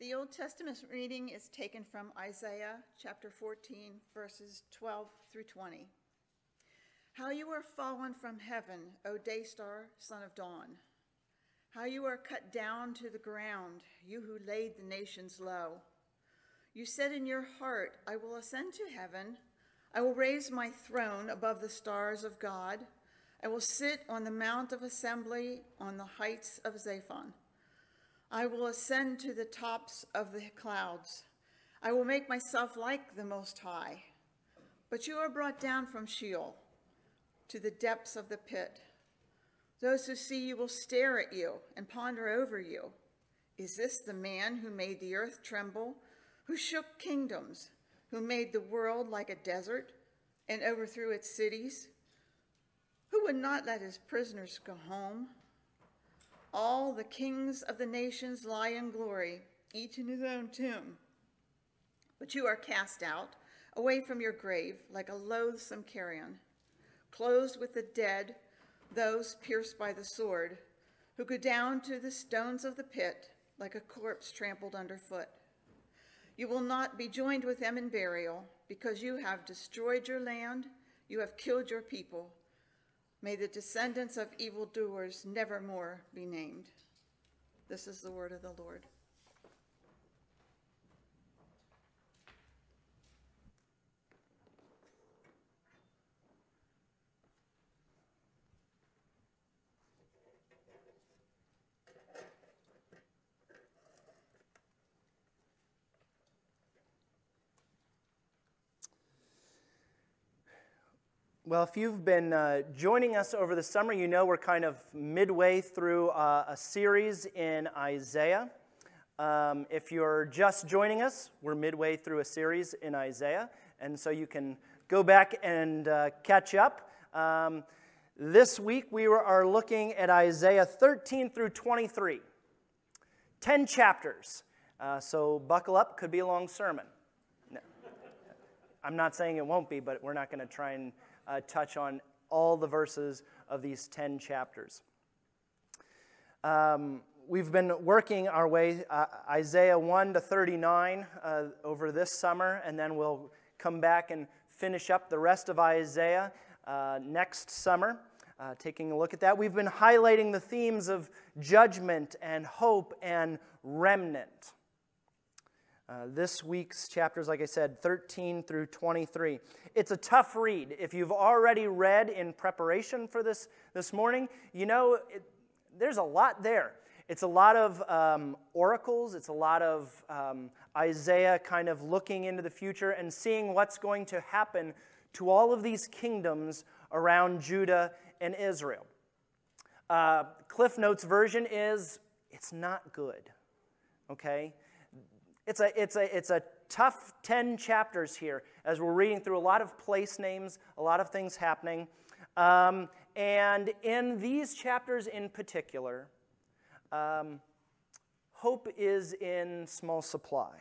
The Old Testament reading is taken from Isaiah chapter 14, verses 12 through 20. How you are fallen from heaven, O day star, son of dawn. How you are cut down to the ground, you who laid the nations low. You said in your heart, I will ascend to heaven. I will raise my throne above the stars of God. I will sit on the mount of assembly on the heights of Zaphon. I will ascend to the tops of the clouds. I will make myself like the Most High. But you are brought down from Sheol to the depths of the pit. Those who see you will stare at you and ponder over you. Is this the man who made the earth tremble, who shook kingdoms, who made the world like a desert and overthrew its cities? Who would not let his prisoners go home? All the kings of the nations lie in glory, each in his own tomb. But you are cast out, away from your grave, like a loathsome carrion, closed with the dead, those pierced by the sword, who go down to the stones of the pit, like a corpse trampled underfoot. You will not be joined with them in burial, because you have destroyed your land, you have killed your people. May the descendants of evildoers never more be named. This is the word of the Lord. Well, if you've been uh, joining us over the summer, you know we're kind of midway through uh, a series in Isaiah. Um, if you're just joining us, we're midway through a series in Isaiah, and so you can go back and uh, catch up. Um, this week we are looking at Isaiah 13 through 23, 10 chapters. Uh, so buckle up, could be a long sermon. No. I'm not saying it won't be, but we're not going to try and uh, touch on all the verses of these 10 chapters. Um, we've been working our way uh, Isaiah 1 to 39 uh, over this summer, and then we'll come back and finish up the rest of Isaiah uh, next summer. Uh, taking a look at that, we've been highlighting the themes of judgment and hope and remnant. Uh, this week's chapters, like I said, 13 through 23. It's a tough read. If you've already read in preparation for this this morning, you know it, there's a lot there. It's a lot of um, oracles, it's a lot of um, Isaiah kind of looking into the future and seeing what's going to happen to all of these kingdoms around Judah and Israel. Uh, Cliff Notes version is it's not good. Okay? It's a, it's, a, it's a tough 10 chapters here as we're reading through a lot of place names, a lot of things happening. Um, and in these chapters in particular, um, hope is in small supply.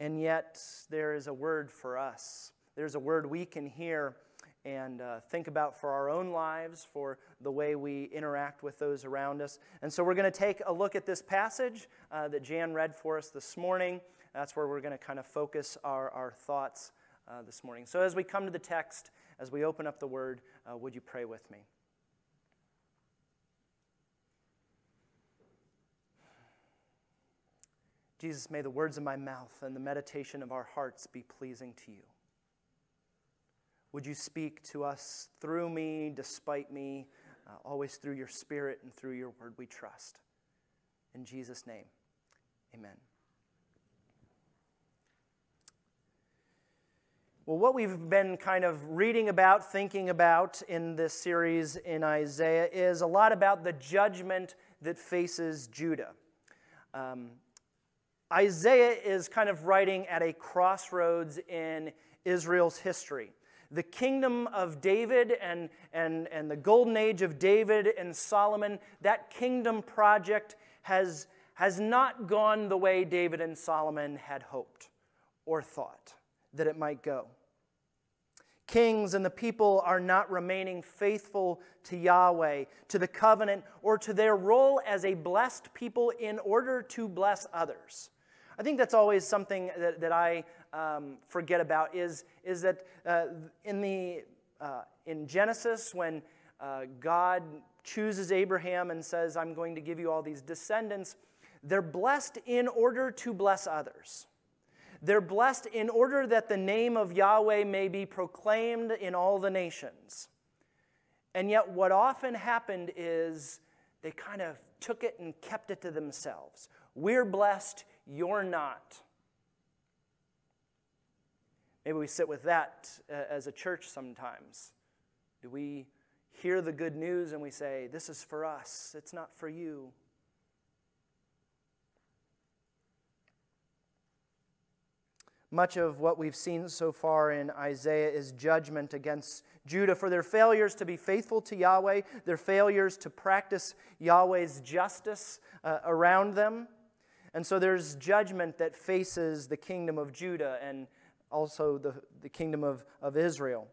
And yet, there is a word for us. There's a word we can hear and uh, think about for our own lives, for the way we interact with those around us. And so we're going to take a look at this passage uh, that Jan read for us this morning. That's where we're going to kind of focus our, our thoughts uh, this morning. So as we come to the text, as we open up the word, uh, would you pray with me? Jesus, may the words of my mouth and the meditation of our hearts be pleasing to you. Would you speak to us through me, despite me, uh, always through your Spirit and through your word we trust. In Jesus' name, amen. Well, what we've been kind of reading about, thinking about in this series in Isaiah is a lot about the judgment that faces Judah. Um, Isaiah is kind of writing at a crossroads in Israel's history the kingdom of David and, and, and the golden age of David and Solomon, that kingdom project has, has not gone the way David and Solomon had hoped or thought that it might go. Kings and the people are not remaining faithful to Yahweh, to the covenant, or to their role as a blessed people in order to bless others. I think that's always something that, that I um, forget about is, is that uh, in, the, uh, in Genesis, when uh, God chooses Abraham and says, I'm going to give you all these descendants, they're blessed in order to bless others. They're blessed in order that the name of Yahweh may be proclaimed in all the nations. And yet, what often happened is they kind of took it and kept it to themselves. We're blessed, you're not. Maybe we sit with that uh, as a church sometimes. Do we hear the good news and we say, This is for us, it's not for you? Much of what we've seen so far in Isaiah is judgment against Judah for their failures to be faithful to Yahweh, their failures to practice Yahweh's justice uh, around them. And so there's judgment that faces the kingdom of Judah and also the, the kingdom of, of Israel.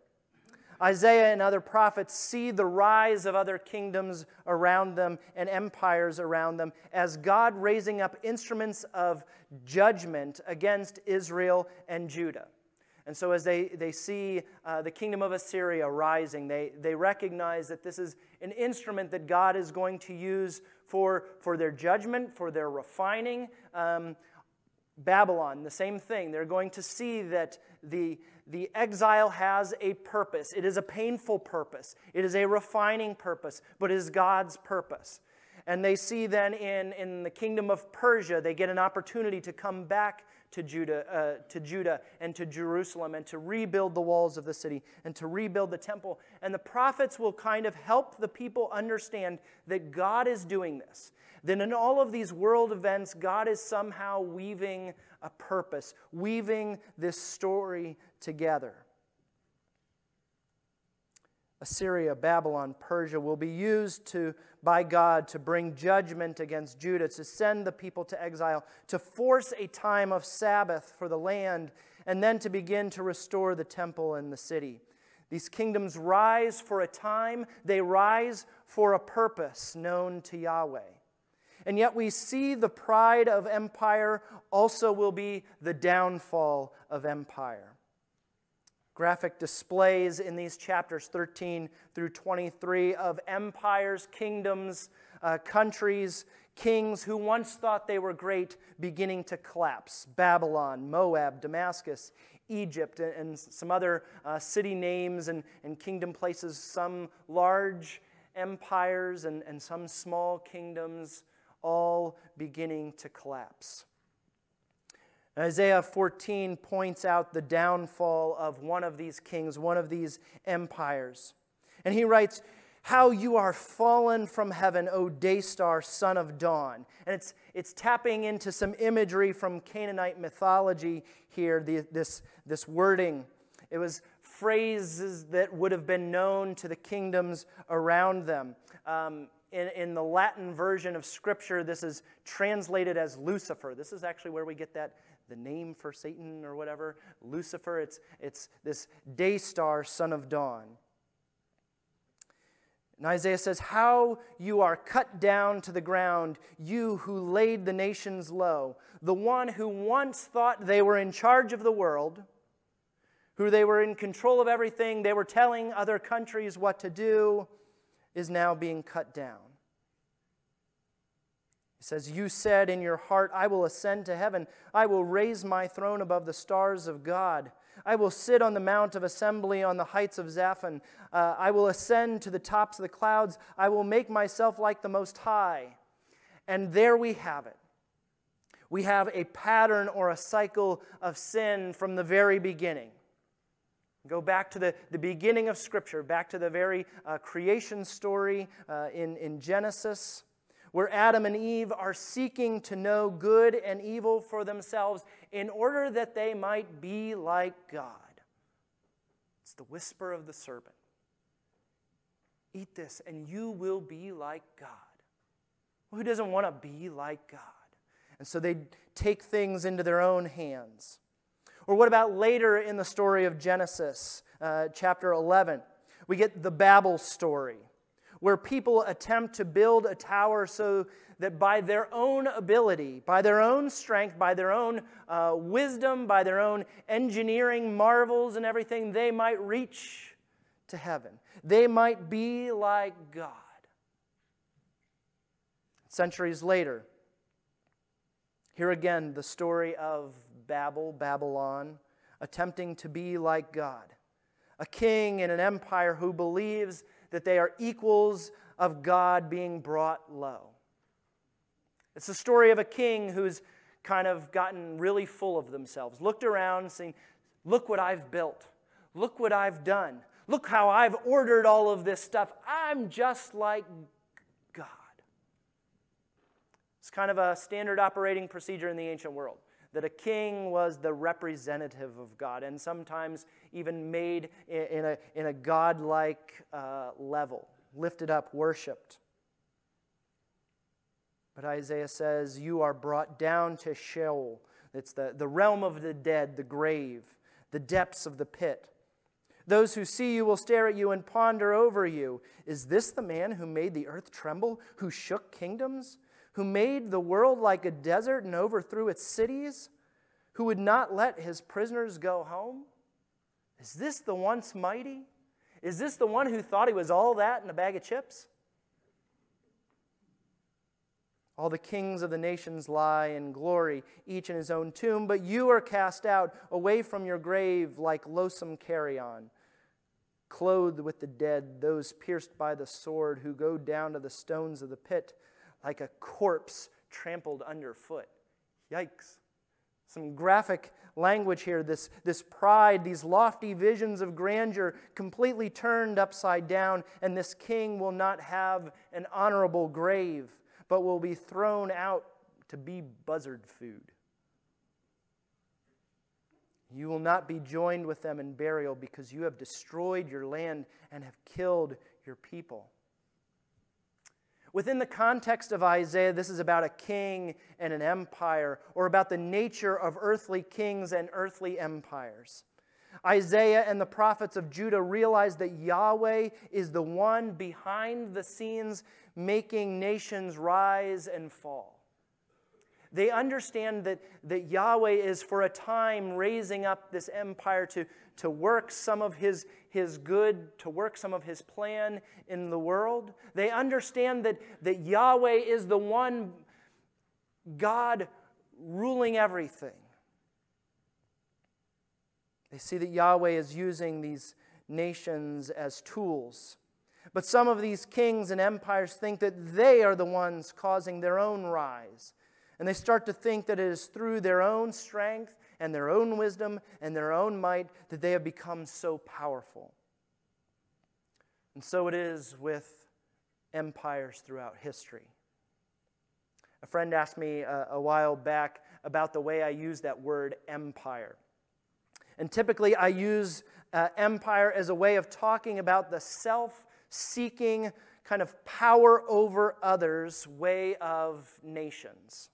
Isaiah and other prophets see the rise of other kingdoms around them and empires around them as God raising up instruments of judgment against Israel and Judah. And so, as they, they see uh, the kingdom of Assyria rising, they, they recognize that this is an instrument that God is going to use for, for their judgment, for their refining. Um, Babylon, the same thing. They're going to see that the, the exile has a purpose. It is a painful purpose, it is a refining purpose, but it is God's purpose. And they see then in, in the kingdom of Persia, they get an opportunity to come back to Judah, uh, to Judah and to Jerusalem and to rebuild the walls of the city and to rebuild the temple. And the prophets will kind of help the people understand that God is doing this. Then, in all of these world events, God is somehow weaving a purpose, weaving this story together. Assyria, Babylon, Persia will be used to, by God to bring judgment against Judah, to send the people to exile, to force a time of Sabbath for the land, and then to begin to restore the temple and the city. These kingdoms rise for a time, they rise for a purpose known to Yahweh. And yet we see the pride of empire also will be the downfall of empire. Graphic displays in these chapters 13 through 23 of empires, kingdoms, uh, countries, kings who once thought they were great beginning to collapse Babylon, Moab, Damascus, Egypt, and some other uh, city names and, and kingdom places, some large empires and, and some small kingdoms all beginning to collapse. Isaiah 14 points out the downfall of one of these kings, one of these empires. And he writes, How you are fallen from heaven, O day star, son of dawn. And it's, it's tapping into some imagery from Canaanite mythology here, the, this, this wording. It was phrases that would have been known to the kingdoms around them. Um, in, in the Latin version of Scripture, this is translated as Lucifer. This is actually where we get that the name for Satan or whatever. Lucifer, it's, it's this day star, son of dawn. And Isaiah says, How you are cut down to the ground, you who laid the nations low. The one who once thought they were in charge of the world, who they were in control of everything, they were telling other countries what to do is now being cut down. He says, You said in your heart, I will ascend to heaven. I will raise my throne above the stars of God. I will sit on the mount of assembly on the heights of Zaphon. Uh, I will ascend to the tops of the clouds. I will make myself like the Most High. And there we have it. We have a pattern or a cycle of sin from the very beginning. Go back to the, the beginning of Scripture, back to the very uh, creation story uh, in, in Genesis, where Adam and Eve are seeking to know good and evil for themselves in order that they might be like God. It's the whisper of the serpent. Eat this, and you will be like God. Well, who doesn't want to be like God? And so they take things into their own hands. Or what about later in the story of Genesis, uh, chapter 11? We get the Babel story, where people attempt to build a tower so that by their own ability, by their own strength, by their own uh, wisdom, by their own engineering marvels and everything, they might reach to heaven. They might be like God. Centuries later, here again, the story of Babel, Babylon, attempting to be like God. A king in an empire who believes that they are equals of God being brought low. It's the story of a king who's kind of gotten really full of themselves, looked around, saying, Look what I've built. Look what I've done. Look how I've ordered all of this stuff. I'm just like God. It's kind of a standard operating procedure in the ancient world that a king was the representative of God and sometimes even made in a, in a godlike uh, level, lifted up, worshiped. But Isaiah says, You are brought down to Sheol. It's the, the realm of the dead, the grave, the depths of the pit. Those who see you will stare at you and ponder over you. Is this the man who made the earth tremble, who shook kingdoms, who made the world like a desert and overthrew its cities, who would not let his prisoners go home? Is this the once mighty? Is this the one who thought he was all that in a bag of chips? All the kings of the nations lie in glory, each in his own tomb, but you are cast out away from your grave like loathsome carrion, clothed with the dead, those pierced by the sword who go down to the stones of the pit like a corpse trampled underfoot. Yikes. Some graphic language here. This, this pride, these lofty visions of grandeur completely turned upside down, and this king will not have an honorable grave but will be thrown out to be buzzard food. You will not be joined with them in burial because you have destroyed your land and have killed your people. Within the context of Isaiah, this is about a king and an empire, or about the nature of earthly kings and earthly empires. Isaiah and the prophets of Judah realized that Yahweh is the one behind the scenes making nations rise and fall. They understand that, that Yahweh is for a time raising up this empire to, to work some of his, his good, to work some of his plan in the world. They understand that, that Yahweh is the one God ruling everything. They see that Yahweh is using these nations as tools. But some of these kings and empires think that they are the ones causing their own rise. And they start to think that it is through their own strength and their own wisdom and their own might that they have become so powerful. And so it is with empires throughout history. A friend asked me a, a while back about the way I use that word empire. And typically, I use uh, empire as a way of talking about the self seeking, kind of power over others way of nations.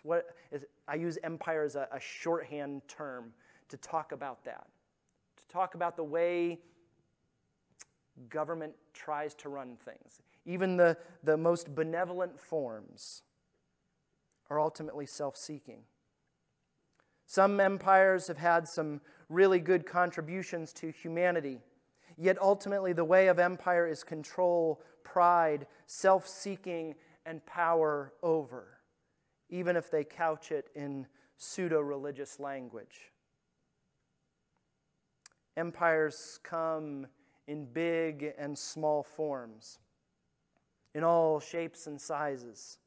That's what is, I use empire as a, a shorthand term to talk about that, to talk about the way government tries to run things. Even the, the most benevolent forms are ultimately self seeking. Some empires have had some really good contributions to humanity. Yet ultimately, the way of empire is control, pride, self seeking, and power over, even if they couch it in pseudo religious language. Empires come in big and small forms, in all shapes and sizes.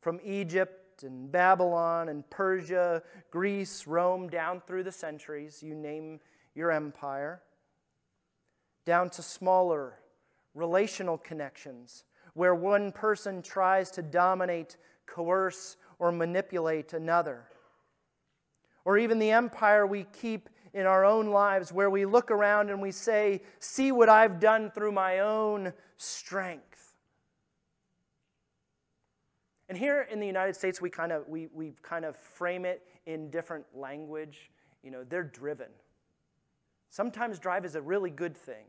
From Egypt and Babylon and Persia, Greece, Rome, down through the centuries, you name your empire, down to smaller relational connections where one person tries to dominate, coerce, or manipulate another. Or even the empire we keep in our own lives where we look around and we say, See what I've done through my own strength. And here in the United States, we kind of, we, we kind of frame it in different language. you know, they're driven. Sometimes drive is a really good thing,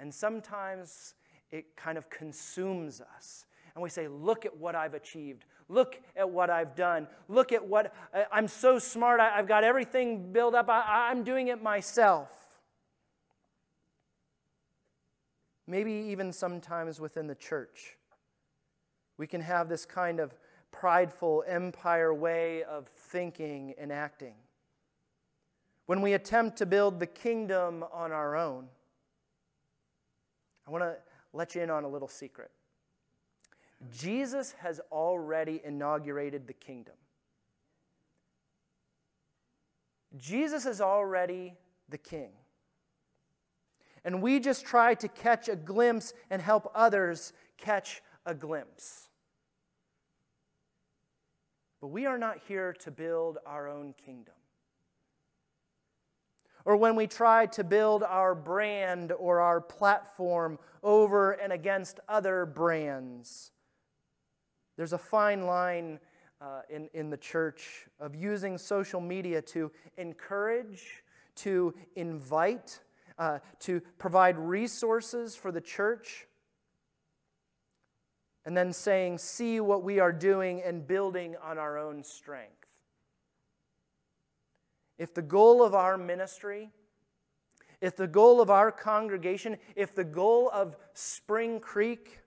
and sometimes it kind of consumes us. And we say, Look at what I've achieved. Look at what I've done. Look at what I'm so smart. I, have got everything built up. I, I'm doing it myself. Maybe even sometimes within the church, we can have this kind of prideful empire way of thinking and acting. When we attempt to build the kingdom on our own, I want to let you in on a little secret. Jesus has already inaugurated the kingdom. Jesus is already the king. And we just try to catch a glimpse and help others catch a glimpse. But we are not here to build our own kingdom. Or when we try to build our brand or our platform over and against other brands. There's a fine line uh, in, in the church of using social media to encourage, to invite, uh, to provide resources for the church, and then saying, See what we are doing and building on our own strength. If the goal of our ministry, if the goal of our congregation, if the goal of Spring Creek,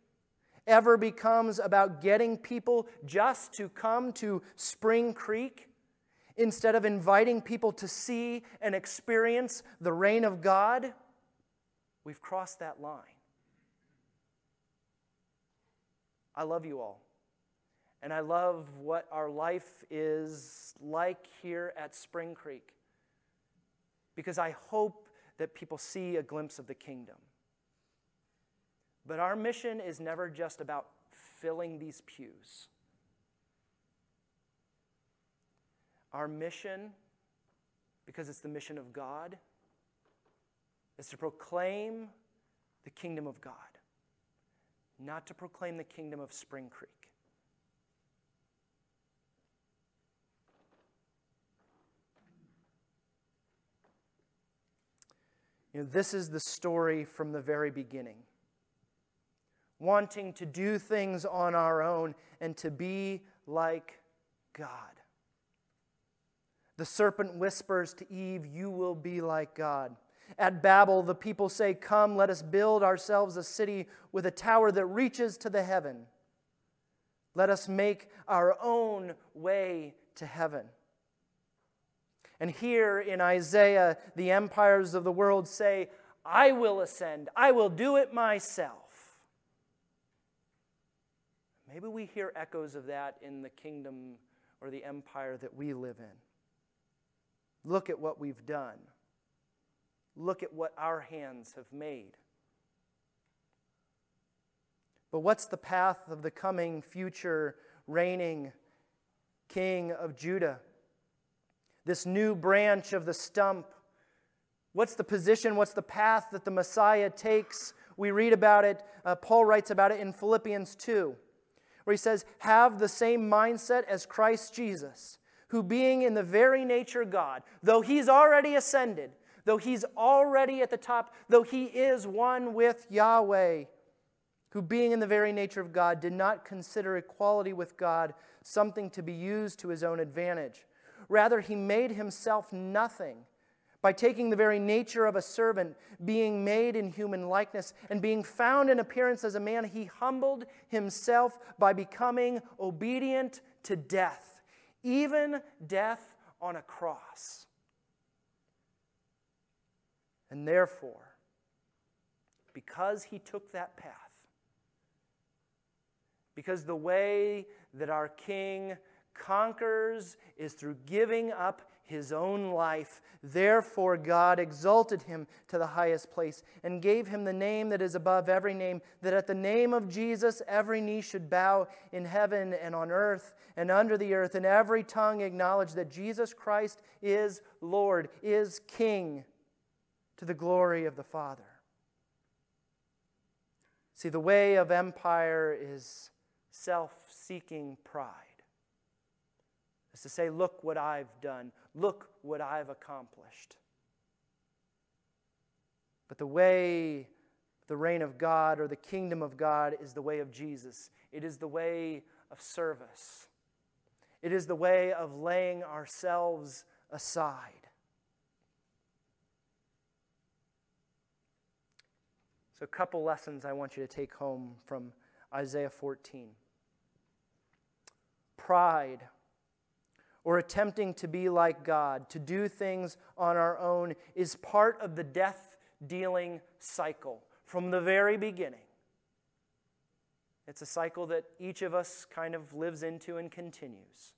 ever becomes about getting people just to come to Spring Creek instead of inviting people to see and experience the reign of God, we've crossed that line. I love you all. And I love what our life is like here at Spring Creek. Because I hope that people see a glimpse of the kingdom. But our mission is never just about filling these pews. Our mission, because it's the mission of God, is to proclaim the kingdom of God, not to proclaim the kingdom of Spring Creek. You know, this is the story from the very beginning wanting to do things on our own and to be like God. The serpent whispers to Eve, You will be like God. At Babel, the people say, Come, let us build ourselves a city with a tower that reaches to the heaven. Let us make our own way to heaven. And here in Isaiah, the empires of the world say, I will ascend, I will do it myself. Maybe we hear echoes of that in the kingdom or the empire that we live in. Look at what we've done. Look at what our hands have made. But what's the path of the coming future reigning king of Judah? This new branch of the stump. What's the position? What's the path that the Messiah takes? We read about it. Uh, Paul writes about it in Philippians 2 where he says, Have the same mindset as Christ Jesus, who being in the very nature of God, though he's already ascended, though he's already at the top, though he is one with Yahweh, who being in the very nature of God did not consider equality with God something to be used to his own advantage. Rather, he made himself nothing by taking the very nature of a servant, being made in human likeness, and being found in appearance as a man, he humbled himself by becoming obedient to death, even death on a cross. And therefore, because he took that path, because the way that our King conquers is through giving up his own life. Therefore, God exalted him to the highest place and gave him the name that is above every name, that at the name of Jesus every knee should bow in heaven and on earth and under the earth, and every tongue acknowledge that Jesus Christ is Lord, is King, to the glory of the Father. See, the way of empire is self seeking pride. Is to say, Look what I've done, look what I've accomplished. But the way, the reign of God or the kingdom of God is the way of Jesus. It is the way of service. It is the way of laying ourselves aside. So, a couple lessons I want you to take home from Isaiah 14. Pride, or attempting to be like God, to do things on our own, is part of the death dealing cycle from the very beginning. It's a cycle that each of us kind of lives into and continues.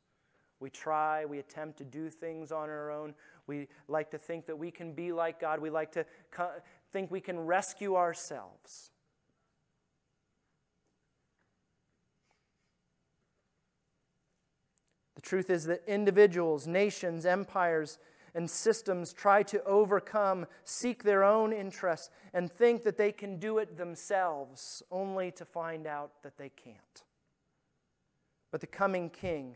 We try, we attempt to do things on our own. We like to think that we can be like God. We like to think we can rescue ourselves. Truth is that individuals, nations, empires, and systems try to overcome, seek their own interests, and think that they can do it themselves, only to find out that they can't. But the coming king,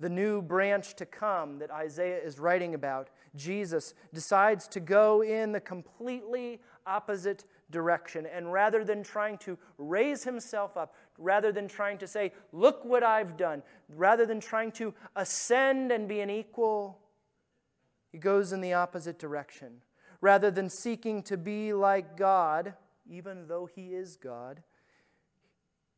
the new branch to come that Isaiah is writing about, Jesus, decides to go in the completely opposite direction. And rather than trying to raise himself up, rather than trying to say, Look what I've done, rather than trying to ascend and be an equal, he goes in the opposite direction. Rather than seeking to be like God, even though he is God,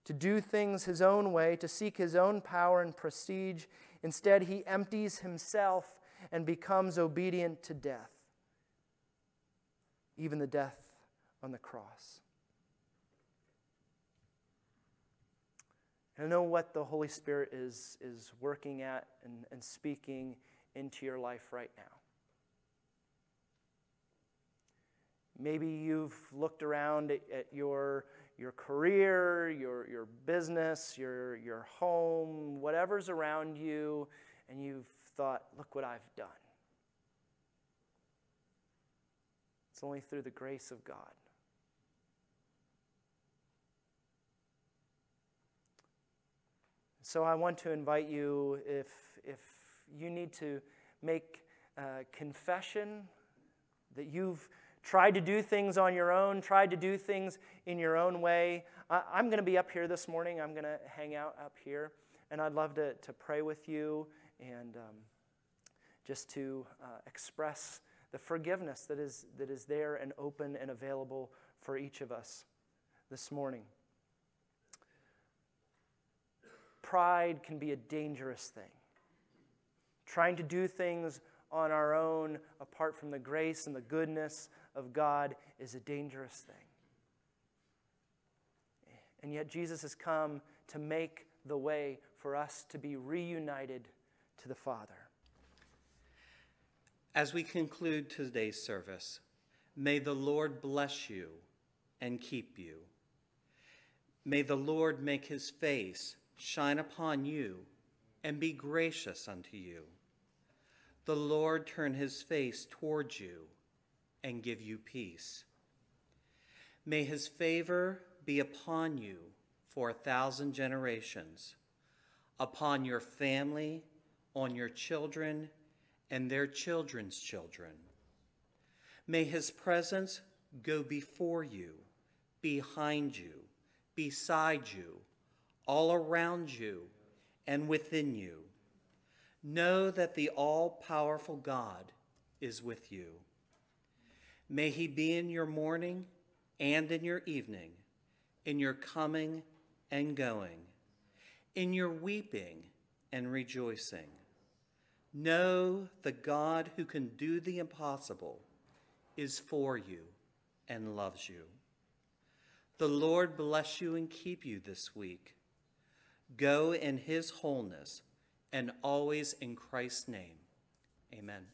to do things his own way, to seek his own power and prestige, instead he empties himself and becomes obedient to death, even the death on the cross. I know what the Holy Spirit is, is working at and, and speaking into your life right now. Maybe you've looked around at, at your, your career, your, your business, your, your home, whatever's around you, and you've thought, look what I've done. It's only through the grace of God. So I want to invite you, if, if you need to make confession that you've tried to do things on your own, tried to do things in your own way, I, am going to be up here this morning. I'm going to hang out up here. And I'd love to, to pray with you and um, just to uh, express the forgiveness that is, that is there and open and available for each of us this morning. Pride can be a dangerous thing. Trying to do things on our own, apart from the grace and the goodness of God, is a dangerous thing. And yet, Jesus has come to make the way for us to be reunited to the Father. As we conclude today's service, may the Lord bless you and keep you. May the Lord make his face shine upon you and be gracious unto you. The Lord turn his face towards you and give you peace. May his favor be upon you for a thousand generations, upon your family, on your children, and their children's children. May his presence go before you, behind you, beside you, all around you, and within you. Know that the all powerful God is with you. May he be in your morning and in your evening, in your coming and going, in your weeping and rejoicing. Know the God who can do the impossible is for you and loves you. The Lord bless you and keep you this week. Go in his wholeness and always in Christ's name. Amen.